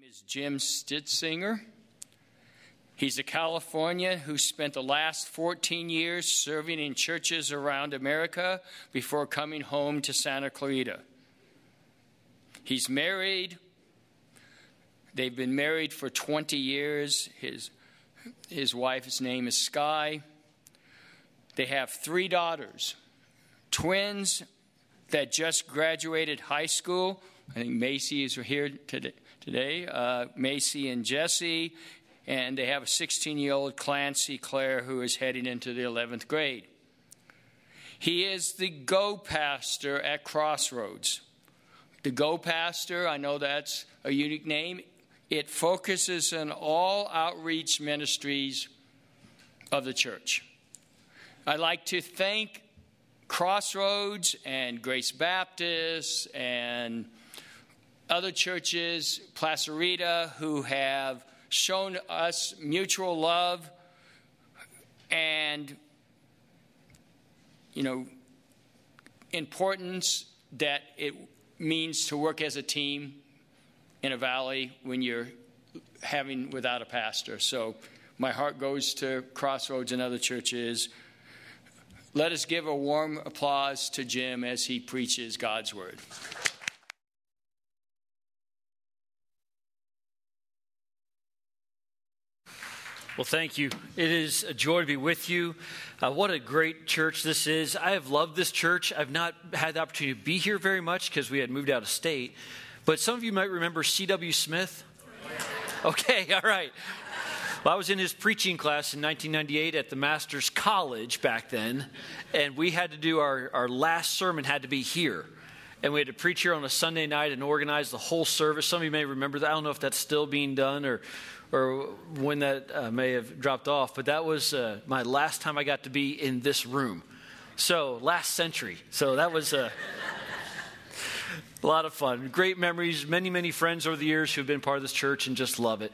name is Jim Stitzinger. He's a Californian who spent the last 14 years serving in churches around America before coming home to Santa Clarita. He's married. They've been married for 20 years. His, his wife's name is Sky. They have three daughters, twins that just graduated high school. I think Macy is here today today, uh, Macy and Jesse, and they have a 16 year old Clancy Claire who is heading into the 11th grade. He is the go pastor at Crossroads. The go pastor, I know that's a unique name. It focuses on all outreach ministries of the church. I'd like to thank Crossroads and Grace Baptist and other churches, Placerita, who have shown us mutual love and, you know, importance that it means to work as a team in a valley when you're having without a pastor. So my heart goes to Crossroads and other churches. Let us give a warm applause to Jim as he preaches God's word. Well, thank you. It is a joy to be with you. Uh, what a great church this is. I have loved this church. I've not had the opportunity to be here very much because we had moved out of state. But some of you might remember C.W. Smith. Okay, all right. Well, I was in his preaching class in 1998 at the Master's College back then, and we had to do our, our last sermon had to be here. And we had to preach here on a Sunday night and organize the whole service. Some of you may remember that. I don't know if that's still being done or or when that uh, may have dropped off, but that was uh, my last time I got to be in this room. So, last century. So, that was uh, a lot of fun. Great memories, many, many friends over the years who have been part of this church and just love it.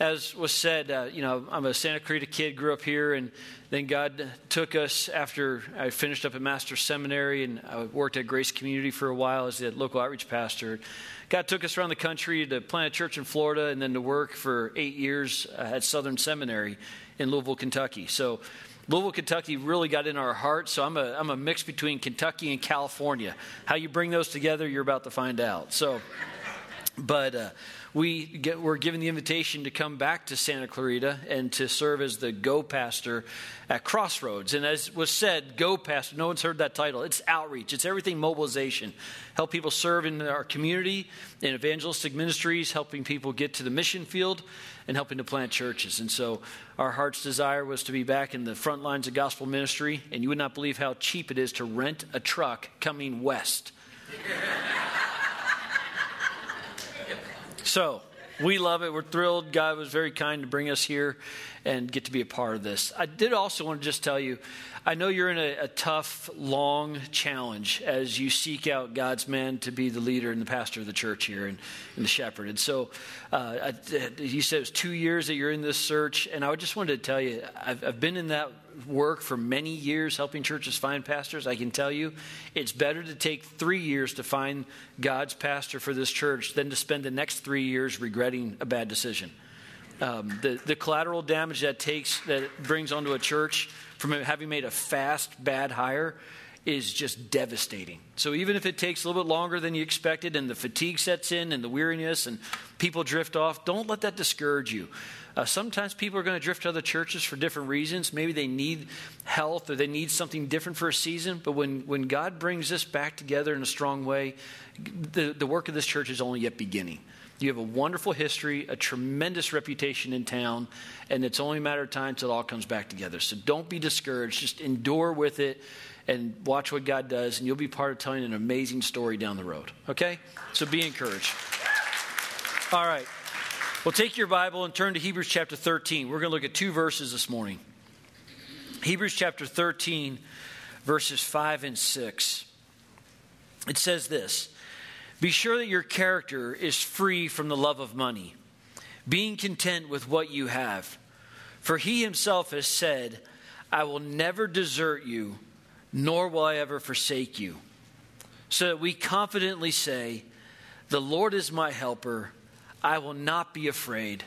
As was said, uh, you know, I'm a Santa Clarita kid, grew up here, and then God took us after I finished up at Master's Seminary and I worked at Grace Community for a while as the local outreach pastor. God took us around the country to plant a church in Florida and then to work for eight years uh, at Southern Seminary in Louisville, Kentucky. So, Louisville, Kentucky really got in our heart. So, I'm a, I'm a mix between Kentucky and California. How you bring those together, you're about to find out. So, but uh, we get, we're given the invitation to come back to Santa Clarita and to serve as the go pastor at Crossroads. And as was said, go pastor, no one's heard that title. It's outreach, it's everything mobilization. Help people serve in our community, in evangelistic ministries, helping people get to the mission field, and helping to plant churches. And so our heart's desire was to be back in the front lines of gospel ministry. And you would not believe how cheap it is to rent a truck coming west. So we love it. We're thrilled. God was very kind to bring us here and get to be a part of this. I did also want to just tell you I know you're in a, a, tough, long challenge as you seek out God's man to be the leader and the pastor of the church here and, and the shepherd. And so uh, I, you said it was two years that you're in this search. And I just wanted to tell you, I've, I've been in that work for many years helping churches find pastors. I can tell you it's better to take three years to find God's pastor for this church than to spend the next three years regretting a bad decision. Um, the, the collateral damage that takes that brings onto a church from having made a fast bad hire is just devastating. So even if it takes a little bit longer than you expected and the fatigue sets in and the weariness and people drift off, don't let that discourage you. Uh, sometimes people are going to drift to other churches for different reasons. Maybe they need health or they need something different for a season. But when, when God brings this back together in a strong way, the, the work of this church is only yet beginning. You have a wonderful history, a tremendous reputation in town, and it's only a matter of time until it all comes back together. So don't be discouraged. Just endure with it and watch what God does, and you'll be part of telling an amazing story down the road. Okay? So be encouraged. All right. Well, take your Bible and turn to Hebrews chapter 13. We're going to look at two verses this morning. Hebrews chapter 13, verses 5 and 6. It says this. Be sure that your character is free from the love of money, being content with what you have. For he himself has said, I will never desert you, nor will I ever forsake you. So that we confidently say, The Lord is my helper. I will not be afraid.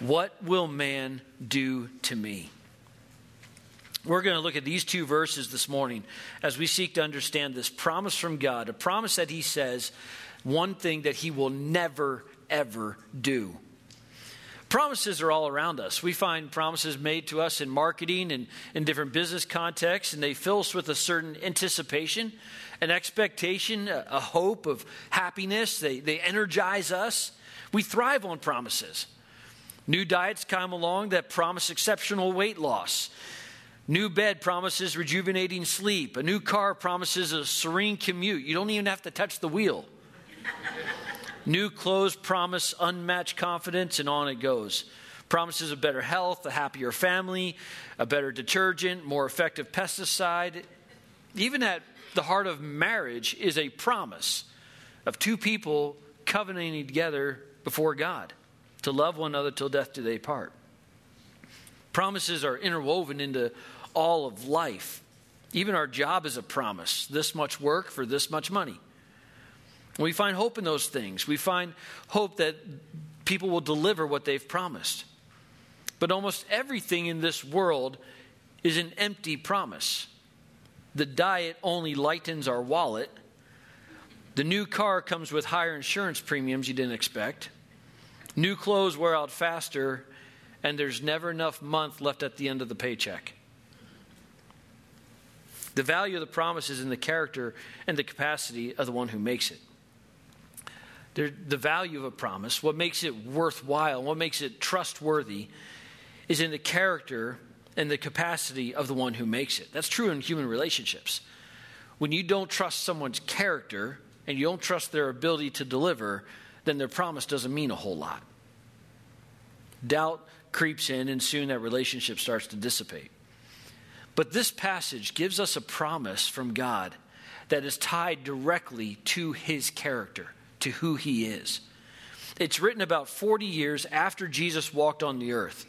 What will man do to me? We're going to look at these two verses this morning as we seek to understand this promise from God, a promise that He says one thing that He will never, ever do. Promises are all around us. We find promises made to us in marketing and in different business contexts, and they fill us with a certain anticipation, an expectation, a, hope of happiness. They, they energize us. We thrive on promises. New diets come along that promise exceptional weight loss. New bed promises rejuvenating sleep. A new car promises a serene commute. You don't even have to touch the wheel. new clothes promise unmatched confidence, and on it goes. Promises of better health, a happier family, a better detergent, more effective pesticide. Even at the heart of marriage is a promise of two people covenanting together before God to love one another till death do they part. Promises are interwoven into all of life. Even our job is a promise this much work for this much money. We find hope in those things. We find hope that people will deliver what they've promised. But almost everything in this world is an empty promise. The diet only lightens our wallet. The new car comes with higher insurance premiums you didn't expect. New clothes wear out faster, and there's never enough month left at the end of the paycheck. The value of the promise is in the character and the capacity of the one who makes it. The value of a promise, what makes it worthwhile, what makes it trustworthy, is in the character and the capacity of the one who makes it. That's true in human relationships. When you don't trust someone's character and you don't trust their ability to deliver, then their promise doesn't mean a whole lot. Doubt creeps in, and soon that relationship starts to dissipate. But this passage gives us a promise from God that is tied directly to his character, to who he is. It's written about 40 years after Jesus walked on the earth.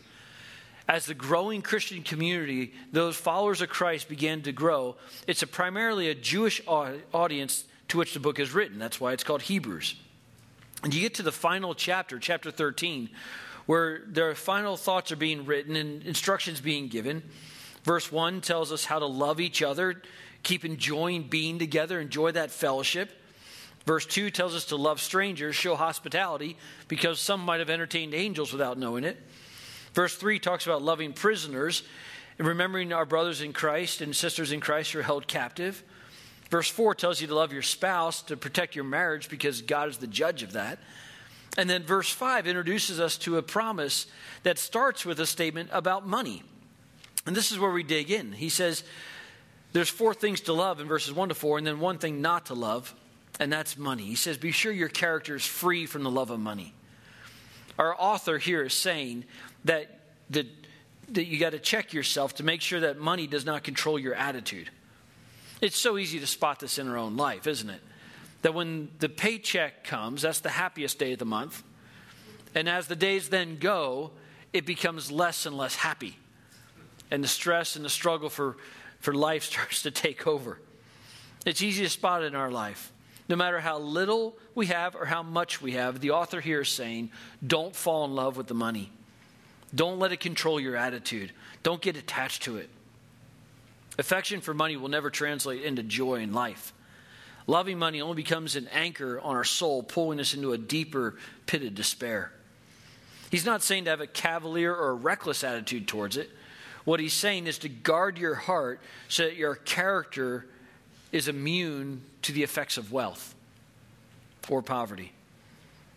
As the growing Christian community, those followers of Christ began to grow, it's a primarily a Jewish audience to which the book is written. That's why it's called Hebrews. And you get to the final chapter, chapter 13, where their final thoughts are being written and instructions being given. Verse 1 tells us how to love each other, keep enjoying being together, enjoy that fellowship. Verse 2 tells us to love strangers, show hospitality, because some might have entertained angels without knowing it. Verse 3 talks about loving prisoners and remembering our brothers in Christ and sisters in Christ who are held captive. Verse 4 tells you to love your spouse, to protect your marriage, because God is the judge of that. And then verse 5 introduces us to a promise that starts with a statement about money. And this is where we dig in. He says, There's four things to love in verses 1 to 4, and then one thing not to love, and that's money. He says, Be sure your character is free from the love of money. Our author here is saying that, that, that you got to check yourself to make sure that money does not control your attitude. It's so easy to spot this in our own life, isn't it? That when the paycheck comes, that's the happiest day of the month. And as the days then go, it becomes less and less happy and the stress and the struggle for, for life starts to take over. It's easy to spot it in our life. No matter how little we have or how much we have, the author here is saying, don't fall in love with the money. Don't let it control your attitude. Don't get attached to it. Affection for money will never translate into joy in life. Loving money only becomes an anchor on our soul, pulling us into a deeper pit of despair. He's not saying to have a cavalier or a reckless attitude towards it. What he's saying is to guard your heart so that your character is immune to the effects of wealth or poverty.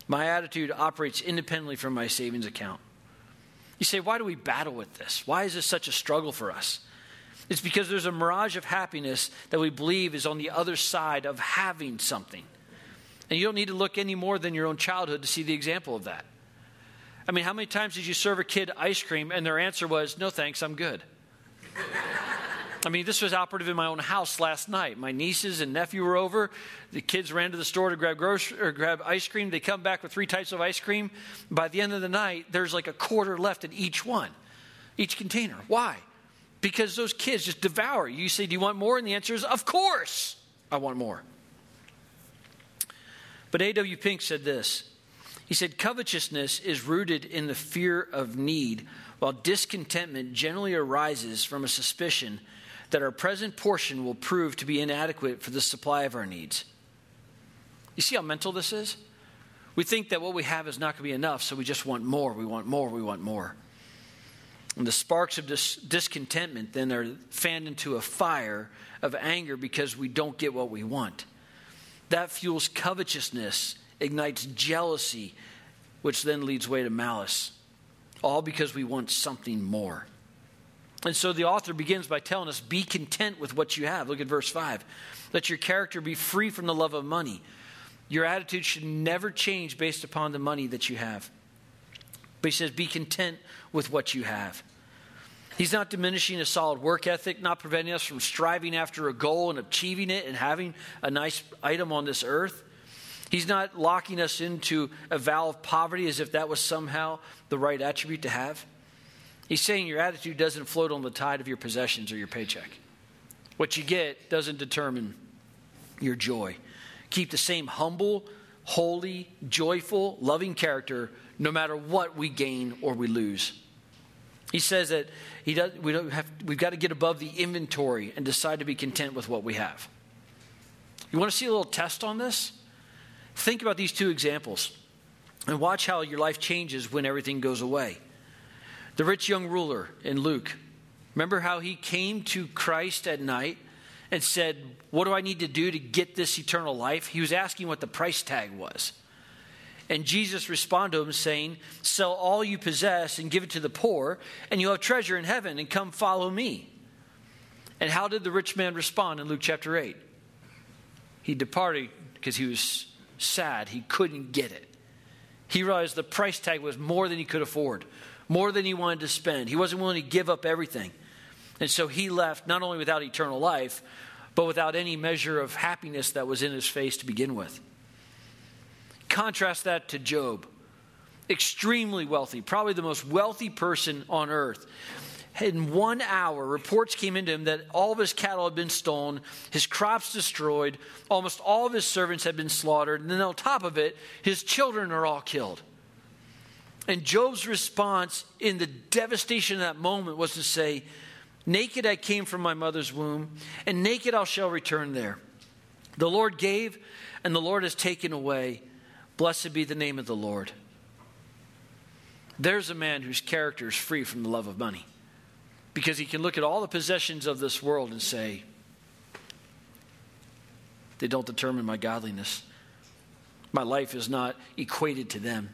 My attitude operates independently from my savings account. You say, why do we battle with this? Why is this such a struggle for us? It's because there's a mirage of happiness that we believe is on the other side of having something. And you don't need to look any more than your own childhood to see the example of that. I mean, how many times did you serve a kid ice cream and their answer was, no thanks, I'm good? I mean, this was operative in my own house last night. My nieces and nephew were over. The kids ran to the store to grab grocery, or grab ice cream. They come back with three types of ice cream. By the end of the night, there's like a quarter left in each one, each container. Why? Because those kids just devour. You You say, "Do you want more?" And the answer is, "Of course, I want more." But A.W. Pink said this. He said, Covetousness is rooted in the fear of need, while discontentment generally arises from a suspicion that our present portion will prove to be inadequate for the supply of our needs. You see how mental this is? We think that what we have is not going to be enough, so we just want more, we want more, we want more. And the sparks of dis- discontentment then are fanned into a fire of anger because we don't get what we want. That fuels covetousness, ignites jealousy, which then leads way to malice, all because we want something more. And so the author begins by telling us be content with what you have. Look at verse 5. Let your character be free from the love of money. Your attitude should never change based upon the money that you have. But he says, be content with what you have. He's not diminishing a solid work ethic, not preventing us from striving after a goal and achieving it and having a nice item on this earth. He's not locking us into a vow of poverty as if that was somehow the right attribute to have. He's saying your attitude doesn't float on the tide of your possessions or your paycheck. What you get doesn't determine your joy. Keep the same humble, holy, joyful, loving character no matter what we gain or we lose. He says that he does, we don't have, we've got to get above the inventory and decide to be content with what we have. You want to see a little test on this? Think about these two examples and watch how your life changes when everything goes away. The rich young ruler in Luke, remember how he came to Christ at night and said, What do I need to do to get this eternal life? He was asking what the price tag was. And Jesus responded to him, saying, Sell all you possess and give it to the poor, and you'll have treasure in heaven, and come follow me. And how did the rich man respond in Luke chapter 8? He departed because he was sad. He couldn't get it. He realized the price tag was more than he could afford, more than he wanted to spend. He wasn't willing to give up everything. And so he left not only without eternal life, but without any measure of happiness that was in his face to begin with. Contrast that to Job. Extremely wealthy, probably the most wealthy person on earth. In one hour, reports came into him that all of his cattle had been stolen, his crops destroyed, almost all of his servants had been slaughtered, and then on top of it, his children are all killed. And Job's response in the devastation of that moment was to say, Naked I came from my mother's womb, and naked I shall return there. The Lord gave, and the Lord has taken away. Blessed be the name of the Lord. There's a man whose character is free from the love of money because he can look at all the possessions of this world and say, they don't determine my godliness. My life is not equated to them.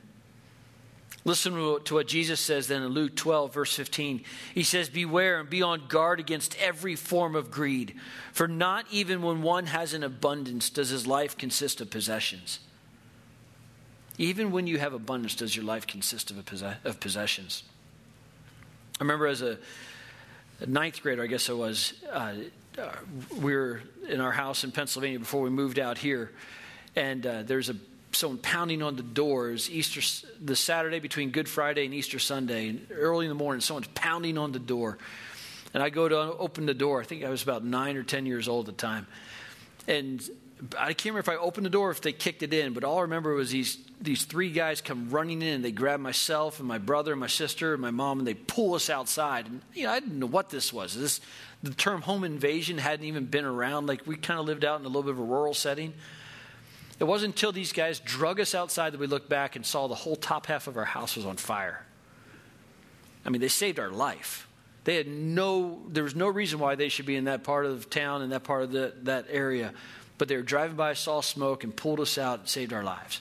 Listen to what Jesus says then in Luke 12, verse 15. He says, Beware and be on guard against every form of greed, for not even when one has an abundance does his life consist of possessions. Even when you have abundance, does your life consist of, of possessions? I remember as a, a, ninth grader, I guess I was, uh, uh, we were in our house in Pennsylvania before we moved out here, and uh, there's a someone pounding on the doors Easter the Saturday between Good Friday and Easter Sunday, and early in the morning, someone's pounding on the door, and I go to open the door. I think I was about nine or ten years old at the time, and I can't remember if I opened the door or if they kicked it in, but all I remember was these these three guys come running in and they grab myself and my brother and my sister and my mom and they pull us outside. And you know, I didn't know what this was. This the term home invasion hadn't even been around. Like we kind of lived out in a little bit of a rural setting. It wasn't until these guys drug us outside that we looked back and saw the whole top half of our house was on fire. I mean, they saved our life. They had no, there was no reason why they should be in that part of town and that part of the, that area. But they were driving by, saw smoke, and pulled us out and saved our lives.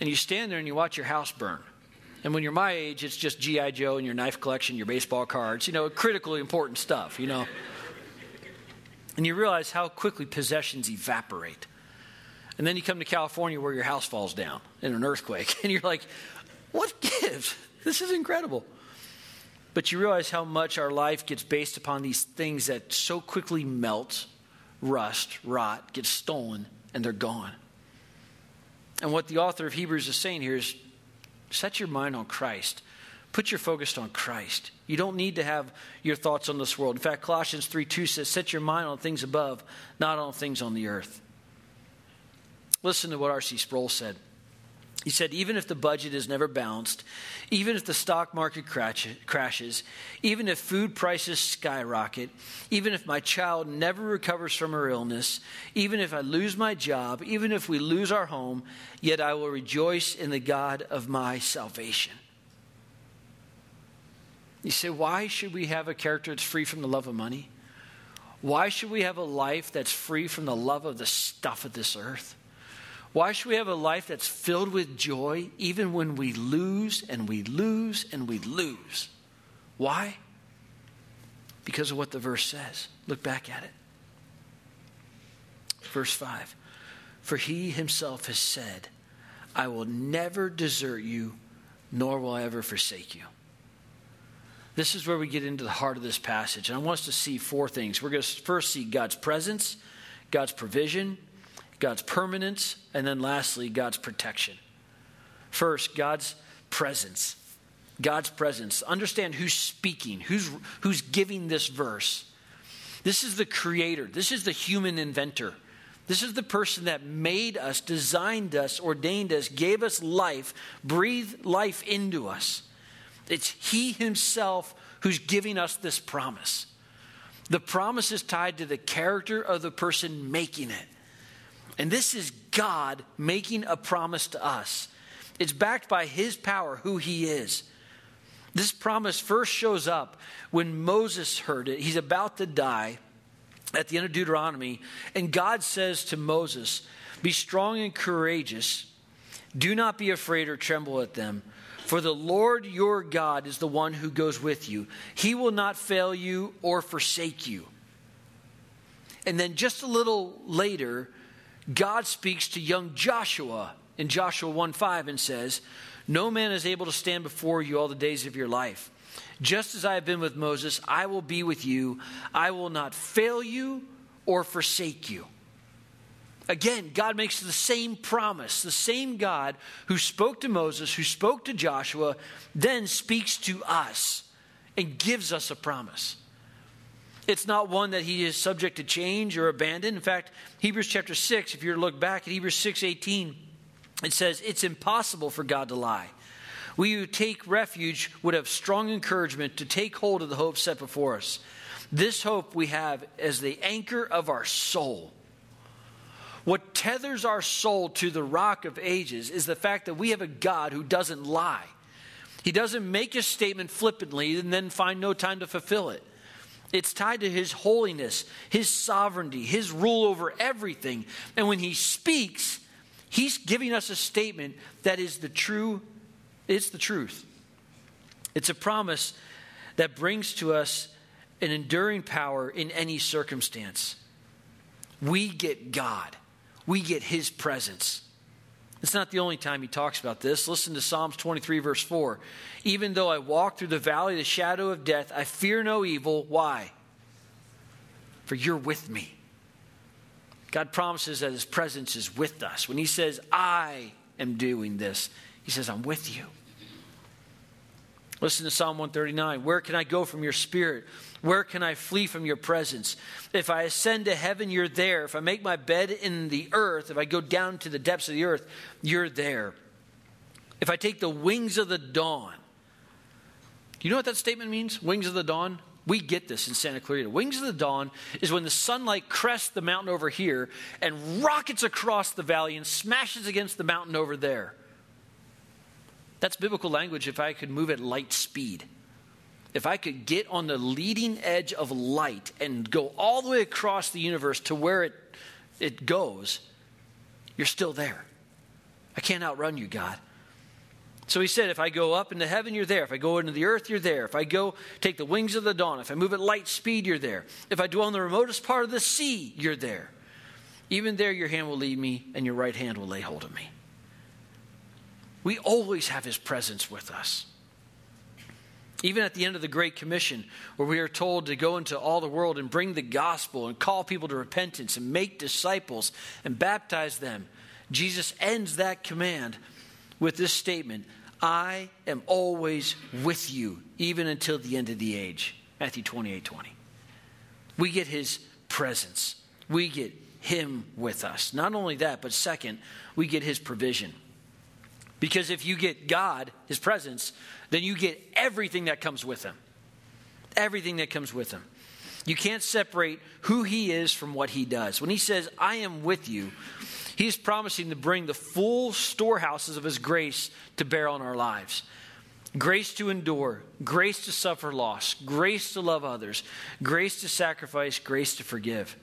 And you stand there and you watch your house burn. And when you're my age, it's just G.I. Joe and your knife collection, your baseball cards, you know, critically important stuff, you know. and you realize how quickly possessions evaporate. And then you come to California where your house falls down in an earthquake, and you're like, what gives? This is incredible. But you realize how much our life gets based upon these things that so quickly melt rust, rot, get stolen, and they're gone. And what the author of Hebrews is saying here is set your mind on Christ. Put your focus on Christ. You don't need to have your thoughts on this world. In fact, Colossians 3 2 says, Set your mind on things above, not on things on the earth. Listen to what R.C. Sproul said. He said, even if the budget is never balanced, even if the stock market crashes, even if food prices skyrocket, even if my child never recovers from her illness, even if I lose my job, even if we lose our home, yet I will rejoice in the God of my salvation. You say, why should we have a character that's free from the love of money? Why should we have a life that's free from the love of the stuff of this earth? Why should we have a life that's filled with joy even when we lose and we lose and we lose? Why? Because of what the verse says. Look back at it. Verse 5 For he himself has said, I will never desert you, nor will I ever forsake you. This is where we get into the heart of this passage. And I want us to see four things. We're going to first see God's presence, God's provision, God's permanence, and then lastly, God's protection. First, God's presence. God's presence. Understand who's speaking, who's, who's giving this verse. This is the creator, this is the human inventor. This is the person that made us, designed us, ordained us, gave us life, breathed life into us. It's He Himself who's giving us this promise. The promise is tied to the character of the person making it. And this is God making a promise to us. It's backed by his power, who he is. This promise first shows up when Moses heard it. He's about to die at the end of Deuteronomy. And God says to Moses, Be strong and courageous. Do not be afraid or tremble at them. For the Lord your God is the one who goes with you. He will not fail you or forsake you. And then just a little later, God speaks to young Joshua in Joshua 1 5 and says, No man is able to stand before you all the days of your life. Just as I have been with Moses, I will be with you. I will not fail you or forsake you. Again, God makes the same promise. The same God who spoke to Moses, who spoke to Joshua, then speaks to us and gives us a promise. It's not one that he is subject to change or abandon. In fact, Hebrews chapter 6, if you look back at Hebrews 6 18, it says, It's impossible for God to lie. We who take refuge would have strong encouragement to take hold of the hope set before us. This hope we have as the anchor of our soul. What tethers our soul to the rock of ages is the fact that we have a God who doesn't lie. He doesn't make a statement flippantly and then find no time to fulfill it. It's tied to his holiness, his sovereignty, his rule over everything. And when he speaks, he's giving us a statement that is the true, it's the truth. It's a promise that brings to us an enduring power in any circumstance. We get God. We get his presence. It's not the only time he talks about this. Listen to Psalms 23, verse 4. Even though I walk through the valley of the shadow of death, I fear no evil. Why? For you're with me. God promises that his presence is with us. When he says, I am doing this, he says, I'm with you. Listen to Psalm 139. Where can I go from your spirit? Where can I flee from your presence? If I ascend to heaven, you're there. If I make my bed in the earth, if I go down to the depths of the earth, you're there. If I take the wings of the dawn, you know what that statement means? Wings of the dawn? We get this in Santa Clarita. Wings of the dawn is when the sunlight crests the mountain over here and rockets across the valley and smashes against the mountain over there. That's biblical language if I could move at light speed if I could get on the leading edge of light and go all the way across the universe to where it, it goes, you're still there. I can't outrun you, God. So he said, if I go up into heaven, you're there. If I go into the earth, you're there. If I go take the wings of the dawn, if I move at light speed, you're there. If I dwell in the remotest part of the sea, you're there. Even there, your hand will lead me, and your right hand will lay hold of me. We always have his presence with us. Even at the end of the Great Commission, where we are told to go into all the world and bring the gospel and call people to repentance and make disciples and baptize them, Jesus ends that command with this statement I am always with you, even until the end of the age. Matthew 28 20. We get his presence, we get him with us. Not only that, but second, we get his provision. Because if you get God, His presence, then you get everything that comes with Him. Everything that comes with Him. You can't separate who He is from what He does. When He says, I am with you, He's promising to bring the full storehouses of His grace to bear on our lives grace to endure, grace to suffer loss, grace to love others, grace to sacrifice, grace to forgive.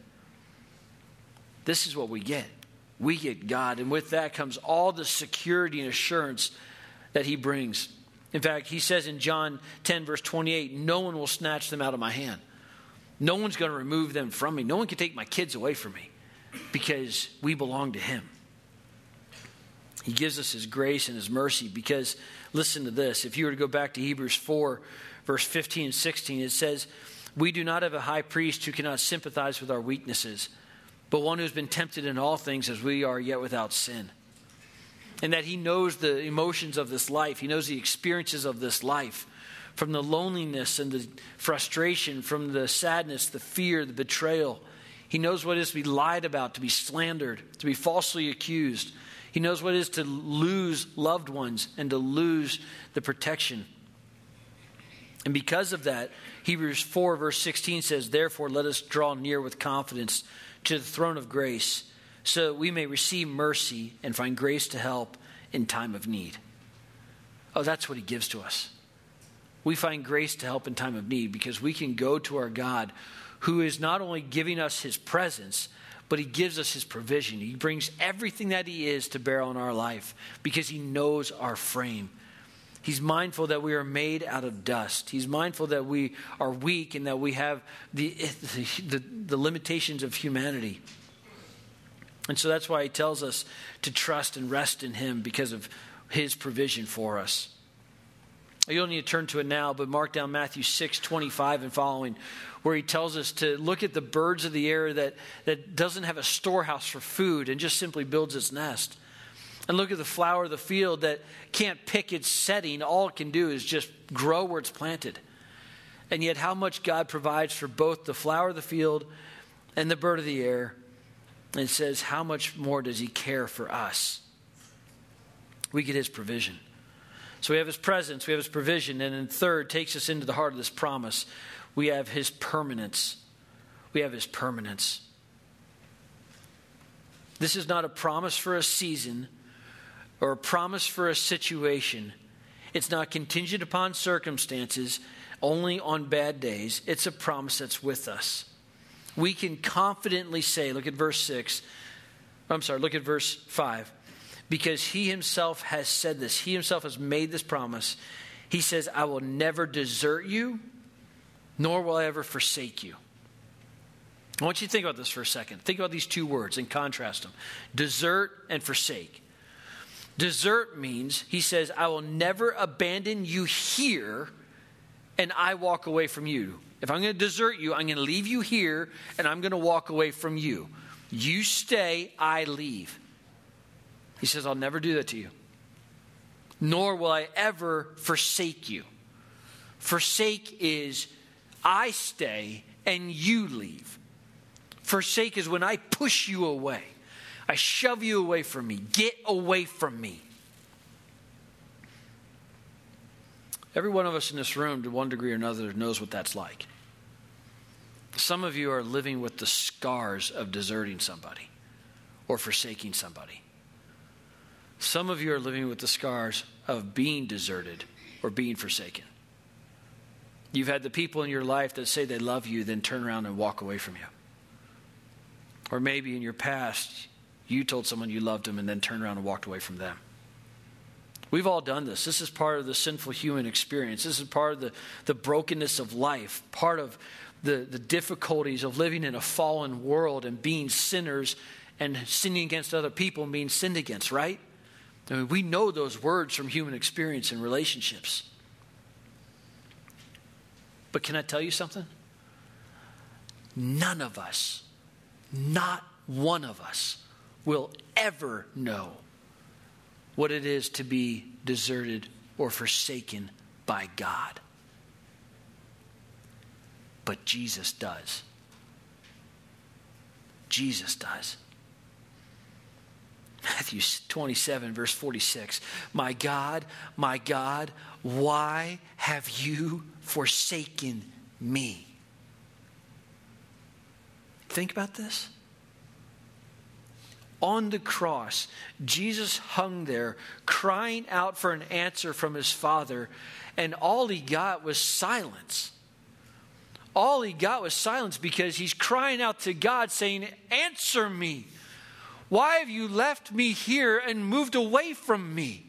This is what we get. We get God, and with that comes all the security and assurance that He brings. In fact, He says in John 10, verse 28, No one will snatch them out of my hand. No one's going to remove them from me. No one can take my kids away from me because we belong to Him. He gives us His grace and His mercy because, listen to this. If you were to go back to Hebrews 4, verse 15 and 16, it says, We do not have a high priest who cannot sympathize with our weaknesses, but one who's been tempted in all things as we are, yet without sin. And that He knows the emotions of this life, He knows the experiences of this life from the loneliness and the frustration, from the sadness, the fear, the betrayal. He knows what it is to be lied about, to be slandered, to be falsely accused. He knows what it is to lose loved ones and to lose the protection. And because of that, Hebrews 4, verse 16 says, Therefore, let us draw near with confidence to the throne of grace, so that we may receive mercy and find grace to help in time of need. Oh, that's what He gives to us. We find grace to help in time of need because we can go to our God who is not only giving us His presence, but he gives us his provision. He brings everything that he is to bear on our life because he knows our frame. He's mindful that we are made out of dust. He's mindful that we are weak and that we have the, the, the limitations of humanity. And so that's why he tells us to trust and rest in him because of his provision for us. You don't need to turn to it now, but mark down Matthew 6, 25 and following, where he tells us to look at the birds of the air that, that doesn't have a storehouse for food and just simply builds its nest. And look at the flower of the field that can't pick its setting. All it can do is just grow where it's planted. And yet, how much God provides for both the flower of the field and the bird of the air. And says, how much more does he care for us? We get his provision. So we have his presence, we have his provision, and then third takes us into the heart of this promise. We have his permanence. We have his permanence. This is not a promise for a season or a promise for a situation. It's not contingent upon circumstances, only on bad days. It's a promise that's with us. We can confidently say, look at verse 6. I'm sorry, look at verse 5 because he himself has said this. He himself has made this promise. He says, I will never desert you, nor will I ever forsake you. I want you to think about this for a second. Think about these two words and contrast them desert and forsake. Desert means, he says, I will never abandon you here and I walk away from you. If I'm going to desert you, I'm going to leave you here and I'm going to walk away from you. You stay, I leave. He says, I'll never do that to you, nor will I ever forsake you. Forsake is I stay and you leave. Forsake is when I push you away. I shove you away from me. Get away from me. Every one of us in this room, to one degree or another, knows what that's like. Some of you are living with the scars of deserting somebody or forsaking somebody. Some of you are living with the scars of being deserted or being forsaken. You've had the people in your life that say they love you, then turn around and walk away from you. Or maybe in your past, you told someone you loved them and then turned around and walked away from them. We've all done this. This is part of the sinful human experience. This is part of the, the brokenness of life, part of the, the difficulties of living in a fallen world and being sinners and sinning against other people and being sinned against, right? I mean, we know those words from human experience and relationships. But can I tell you something? None of us, not one of us, will ever know what it is to be deserted or forsaken by God. But Jesus does. Jesus does. Matthew 27, verse 46. My God, my God, why have you forsaken me? Think about this. On the cross, Jesus hung there, crying out for an answer from his Father, and all he got was silence. All he got was silence because he's crying out to God, saying, Answer me. Why have you left me here and moved away from me?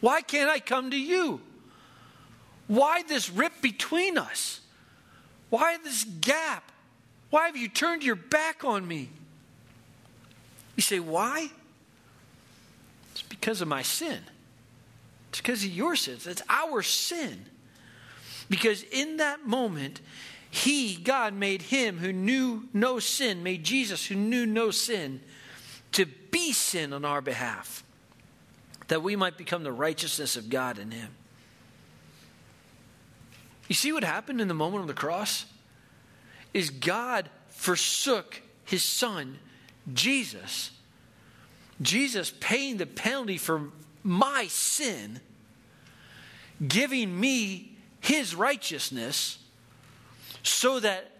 Why can't I come to you? Why this rip between us? Why this gap? Why have you turned your back on me? You say, why? It's because of my sin. It's because of your sins. It's our sin. Because in that moment, He, God, made Him who knew no sin, made Jesus who knew no sin, to be sin on our behalf, that we might become the righteousness of God in Him. You see what happened in the moment of the cross? Is God forsook His Son, Jesus. Jesus paying the penalty for my sin, giving me his righteousness so that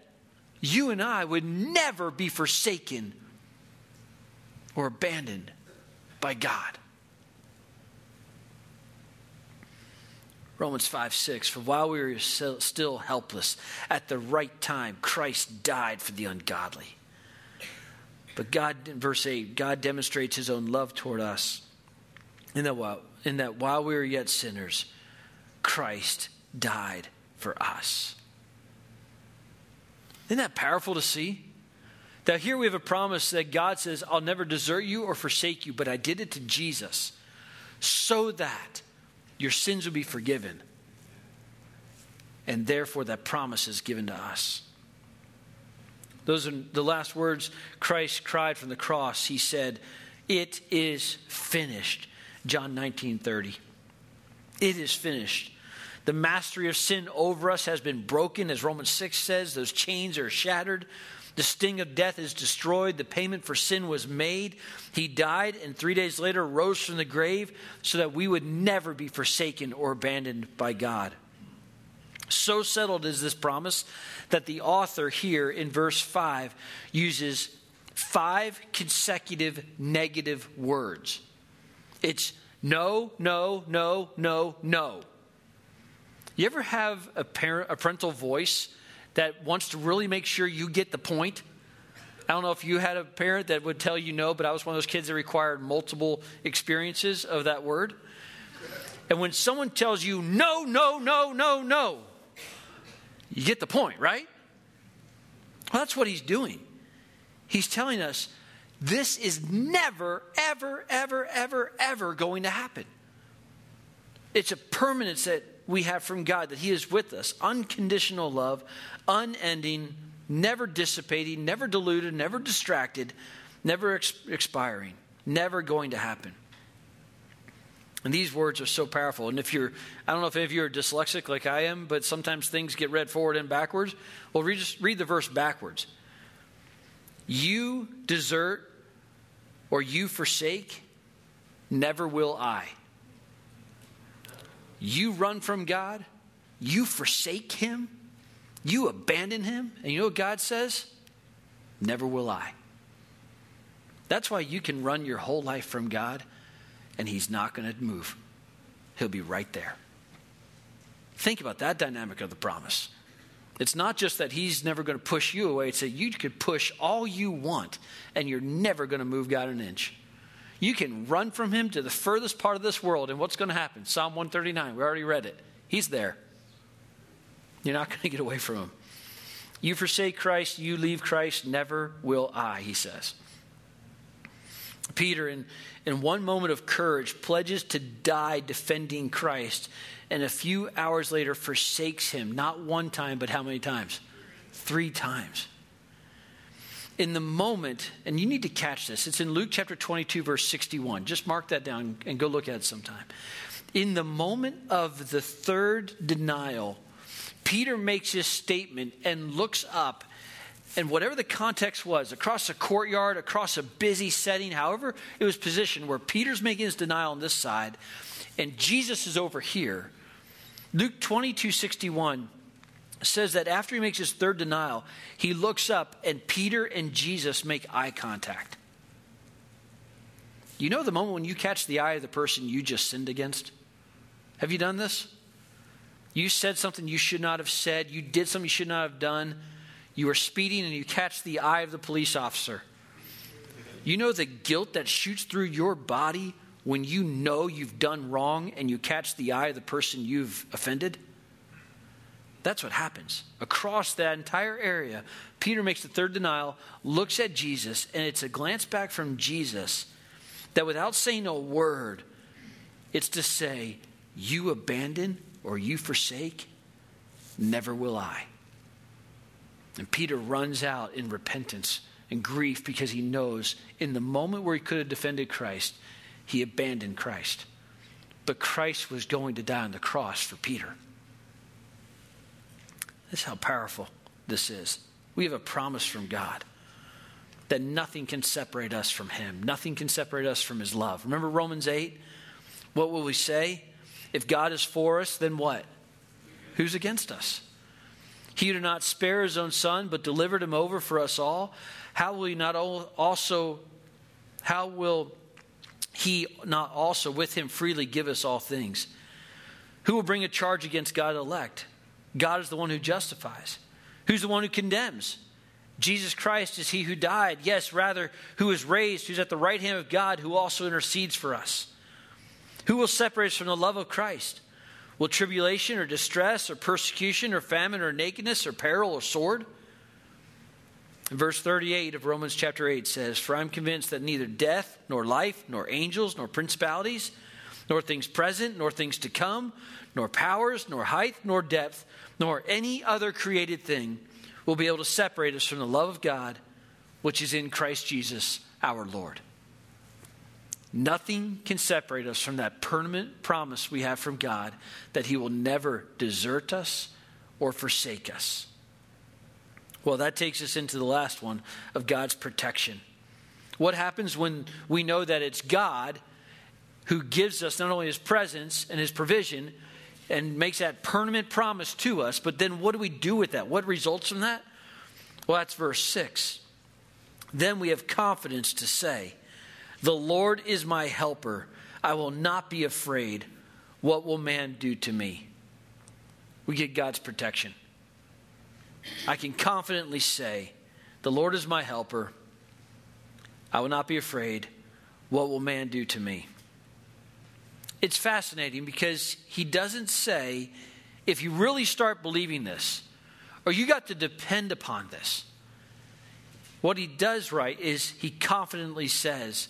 you and I would never be forsaken or abandoned by God. Romans 5 6, for while we were still helpless, at the right time, Christ died for the ungodly. But God, in verse 8, God demonstrates his own love toward us in that while, in that while we were yet sinners, Christ died for us. Isn't that powerful to see? That here we have a promise that God says, I'll never desert you or forsake you, but I did it to Jesus so that your sins will be forgiven. And therefore, that promise is given to us. Those are the last words Christ cried from the cross. He said, It is finished. John 19 30. It is finished. The mastery of sin over us has been broken, as Romans 6 says. Those chains are shattered. The sting of death is destroyed. The payment for sin was made. He died and three days later rose from the grave so that we would never be forsaken or abandoned by God. So settled is this promise that the author here in verse 5 uses five consecutive negative words. It's no, no, no, no, no. You ever have a, parent, a parental voice that wants to really make sure you get the point? I don't know if you had a parent that would tell you no, but I was one of those kids that required multiple experiences of that word. And when someone tells you no, no, no, no, no, you get the point, right? Well, that's what he's doing. He's telling us this is never, ever, ever, ever, ever going to happen. It's a permanence that we have from God that He is with us. Unconditional love, unending, never dissipating, never diluted, never distracted, never ex- expiring, never going to happen. And these words are so powerful. And if you're, I don't know if any of you are dyslexic like I am, but sometimes things get read forward and backwards. Well, read, just read the verse backwards. You desert or you forsake, never will I. You run from God, you forsake Him, you abandon Him, and you know what God says? Never will I. That's why you can run your whole life from God and He's not going to move. He'll be right there. Think about that dynamic of the promise. It's not just that He's never going to push you away, it's that you could push all you want and you're never going to move God an inch. You can run from him to the furthest part of this world, and what's going to happen? Psalm 139, we already read it. He's there. You're not going to get away from him. You forsake Christ, you leave Christ, never will I, he says. Peter, in, in one moment of courage, pledges to die defending Christ, and a few hours later forsakes him, not one time, but how many times? Three times in the moment, and you need to catch this, it's in Luke chapter 22, verse 61. Just mark that down and go look at it sometime. In the moment of the third denial, Peter makes his statement and looks up, And whatever the context was, across a courtyard, across a busy setting, however it was positioned, where Peter's making his denial on this side and Jesus is over here, Luke 22 61 says that after he makes his third denial, he looks up and Peter and Jesus make eye contact. You know the moment when you catch the eye of the person you just sinned against? Have you done this? You said something you should not have said. You did something you should not have done. You are speeding and you catch the eye of the police officer. You know the guilt that shoots through your body when you know you've done wrong and you catch the eye of the person you've offended? That's what happens. Across that entire area, Peter makes the third denial, looks at Jesus, and it's a glance back from Jesus that without saying a word, it's to say, You abandon or you forsake, never will I. And Peter runs out in repentance and grief because he knows in the moment where he could have defended Christ, he abandoned Christ. But Christ was going to die on the cross for Peter. That's how powerful this is. We have a promise from God that nothing can separate us from Him, nothing can separate us from His love. Remember Romans 8? What will we say? If God is for us, then what? Who's against us? He did not spare his own son, but delivered him over for us all, how will he not also, how will he not also with him freely give us all things? Who will bring a charge against God elect? God is the one who justifies. Who's the one who condemns? Jesus Christ is he who died. Yes, rather, who is raised, who's at the right hand of God, who also intercedes for us. Who will separate us from the love of Christ? Will tribulation or distress or persecution or famine or nakedness or peril or sword? Verse 38 of Romans chapter 8 says, For I'm convinced that neither death, nor life, nor angels, nor principalities, nor things present, nor things to come, nor powers, nor height, nor depth, nor any other created thing will be able to separate us from the love of God which is in Christ Jesus our Lord. Nothing can separate us from that permanent promise we have from God that He will never desert us or forsake us. Well, that takes us into the last one of God's protection. What happens when we know that it's God who gives us not only His presence and His provision and makes that permanent promise to us, but then what do we do with that? What results from that? Well, that's verse 6. Then we have confidence to say, the Lord is my helper. I will not be afraid. What will man do to me? We get God's protection. I can confidently say, The Lord is my helper. I will not be afraid. What will man do to me? It's fascinating because he doesn't say, if you really start believing this, or you got to depend upon this. What he does right is he confidently says,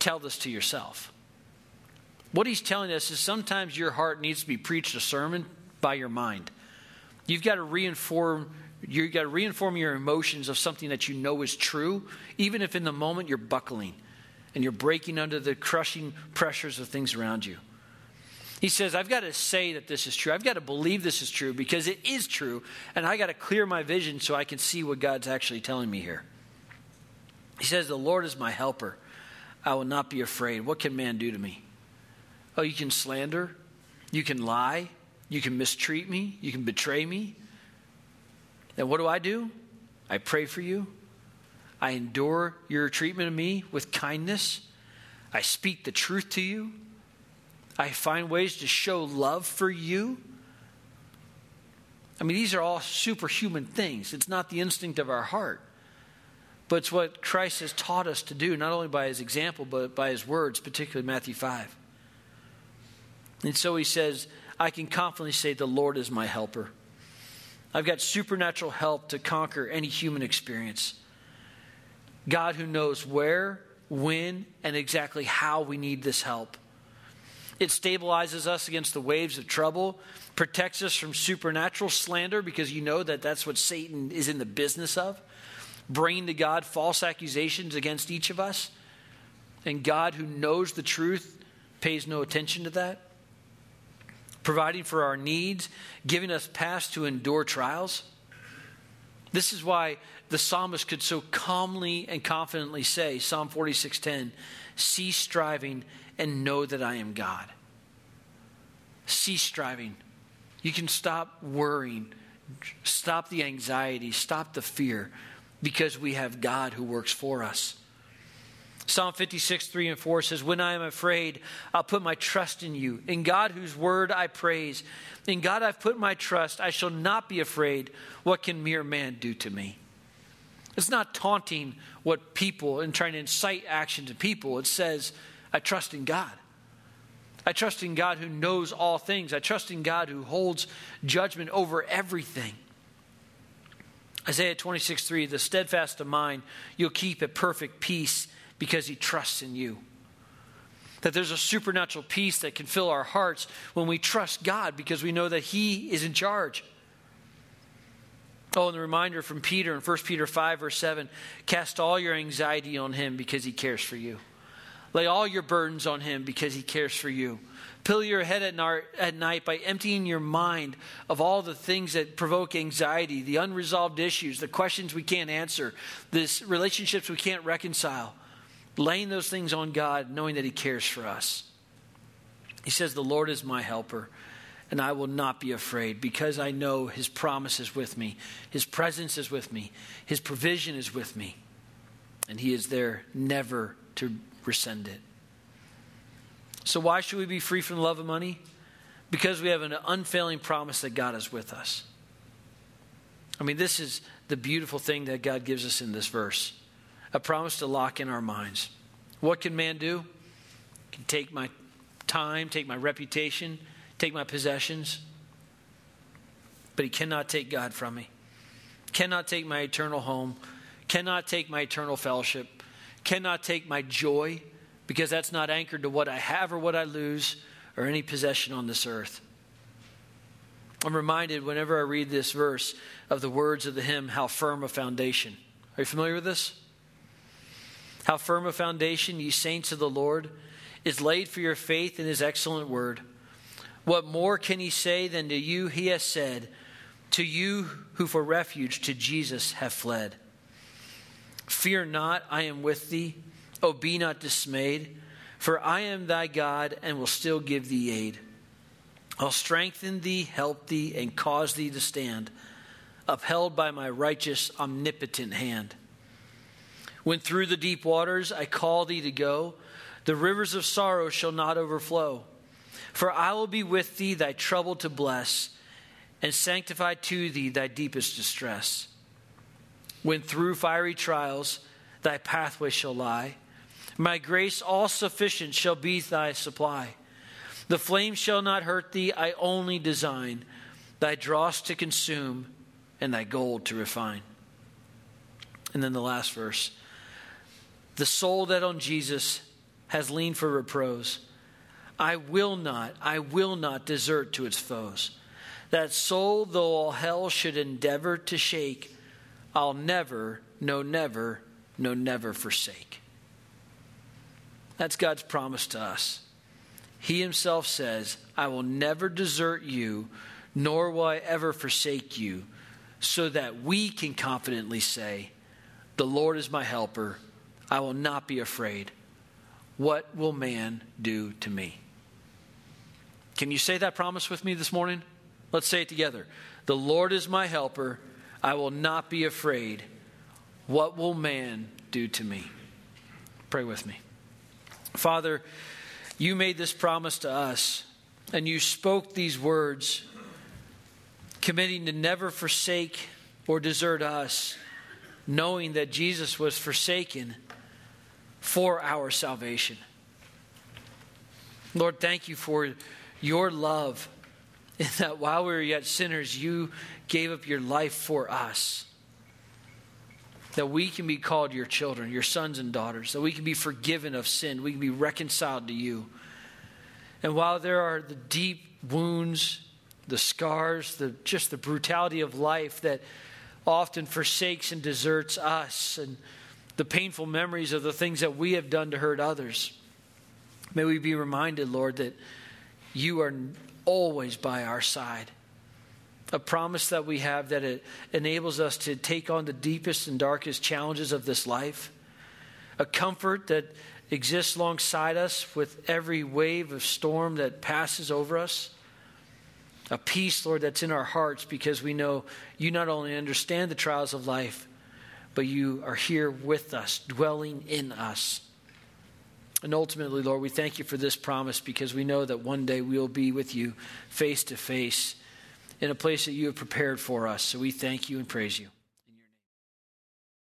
tell this to yourself. What he's telling us is sometimes your heart needs to be preached a sermon by your mind. You've got to reinform you've got to reinform your emotions of something that you know is true, even if in the moment you're buckling and you're breaking under the crushing pressures of things around you. He says, I've got to say that this is true. I've got to believe this is true because it is true, and I got to clear my vision so I can see what God's actually telling me here. He says, The Lord is my helper. I will not be afraid. What can man do to me? Oh, you can slander, you can lie, you can mistreat me, you can betray me. And what do I do? I pray for you. I endure your treatment of me with kindness. I speak the truth to you. I find ways to show love for you. I mean, these are all superhuman things. It's not the instinct of our heart. But it's what Christ has taught us to do, not only by his example, but by his words, particularly Matthew 5. And so he says, I can confidently say, The Lord is my helper. I've got supernatural help to conquer any human experience. God who knows where, when, and exactly how we need this help. It stabilizes us against the waves of trouble, protects us from supernatural slander because you know that that's what Satan is in the business of bringing to God false accusations against each of us, and God, who knows the truth, pays no attention to that. Providing for our needs, giving us paths to endure trials. This is why the psalmist could so calmly and confidently say, Psalm 46:10, cease striving and know that I am God. Cease striving. You can stop worrying, stop the anxiety, stop the fear, because we have God who works for us. Psalm 56, 3 and 4 says, When I am afraid, I'll put my trust in you. In God, whose word I praise. In God, I've put my trust. I shall not be afraid. What can mere man do to me? It's not taunting what people and trying to incite action to people. It says, I trust in God. I trust in God who knows all things. I trust in God who holds judgment over everything. Isaiah 26, 3, the steadfast of mind you'll keep at perfect peace because he trusts in you. That there's a supernatural peace that can fill our hearts when we trust God because we know that he is in charge. Oh, and the reminder from Peter in 1 Peter 5, verse 7 cast all your anxiety on him because he cares for you. Lay all your burdens on him because he cares for you. Fill your head at night by emptying your mind of all the things that provoke anxiety, the unresolved issues, the questions we can't answer, the relationships we can't reconcile. Laying those things on God, knowing that He cares for us. He says, The Lord is my helper, and I will not be afraid because I know His promise is with me, His presence is with me, His provision is with me, and He is there never to rescind it. So, why should we be free from the love of money? Because we have an unfailing promise that God is with us. I mean, this is the beautiful thing that God gives us in this verse a promise to lock in our minds. What can man do? He can take my time, take my reputation, take my possessions, but he cannot take God from me. Cannot take my eternal home, cannot take my eternal fellowship, cannot take my joy because that's not anchored to what I have or what I lose or any possession on this earth. I'm reminded whenever I read this verse of the words of the hymn, How Firm a Foundation. Are you familiar with this? How firm a foundation, ye saints of the Lord, is laid for your faith in his excellent word. What more can he say than to you he has said, to you who for refuge to Jesus have fled? Fear not, I am with thee. Oh, be not dismayed, for I am thy God and will still give thee aid. I'll strengthen thee, help thee, and cause thee to stand, upheld by my righteous, omnipotent hand. When through the deep waters I call thee to go, the rivers of sorrow shall not overflow. For I will be with thee, thy trouble to bless, and sanctify to thee thy deepest distress. When through fiery trials thy pathway shall lie, my grace all sufficient shall be thy supply. The flame shall not hurt thee, I only design thy dross to consume and thy gold to refine. And then the last verse the soul that on Jesus has leaned for repose, I will not, I will not desert to its foes. That soul, though all hell should endeavor to shake, I'll never, no, never, no, never forsake. That's God's promise to us. He himself says, I will never desert you, nor will I ever forsake you, so that we can confidently say, The Lord is my helper. I will not be afraid. What will man do to me? Can you say that promise with me this morning? Let's say it together. The Lord is my helper. I will not be afraid. What will man do to me? Pray with me. Father, you made this promise to us, and you spoke these words, committing to never forsake or desert us, knowing that Jesus was forsaken for our salvation. Lord, thank you for your love, in that while we were yet sinners, you gave up your life for us that we can be called your children, your sons and daughters, that we can be forgiven of sin, we can be reconciled to you. And while there are the deep wounds, the scars, the just the brutality of life that often forsakes and deserts us and the painful memories of the things that we have done to hurt others. May we be reminded, Lord, that you are always by our side a promise that we have that it enables us to take on the deepest and darkest challenges of this life, a comfort that exists alongside us with every wave of storm that passes over us. A peace, Lord, that's in our hearts because we know you not only understand the trials of life, but you are here with us, dwelling in us. And ultimately, Lord, we thank you for this promise because we know that one day we'll be with you face to face in a place that you have prepared for us. So we thank you and praise you.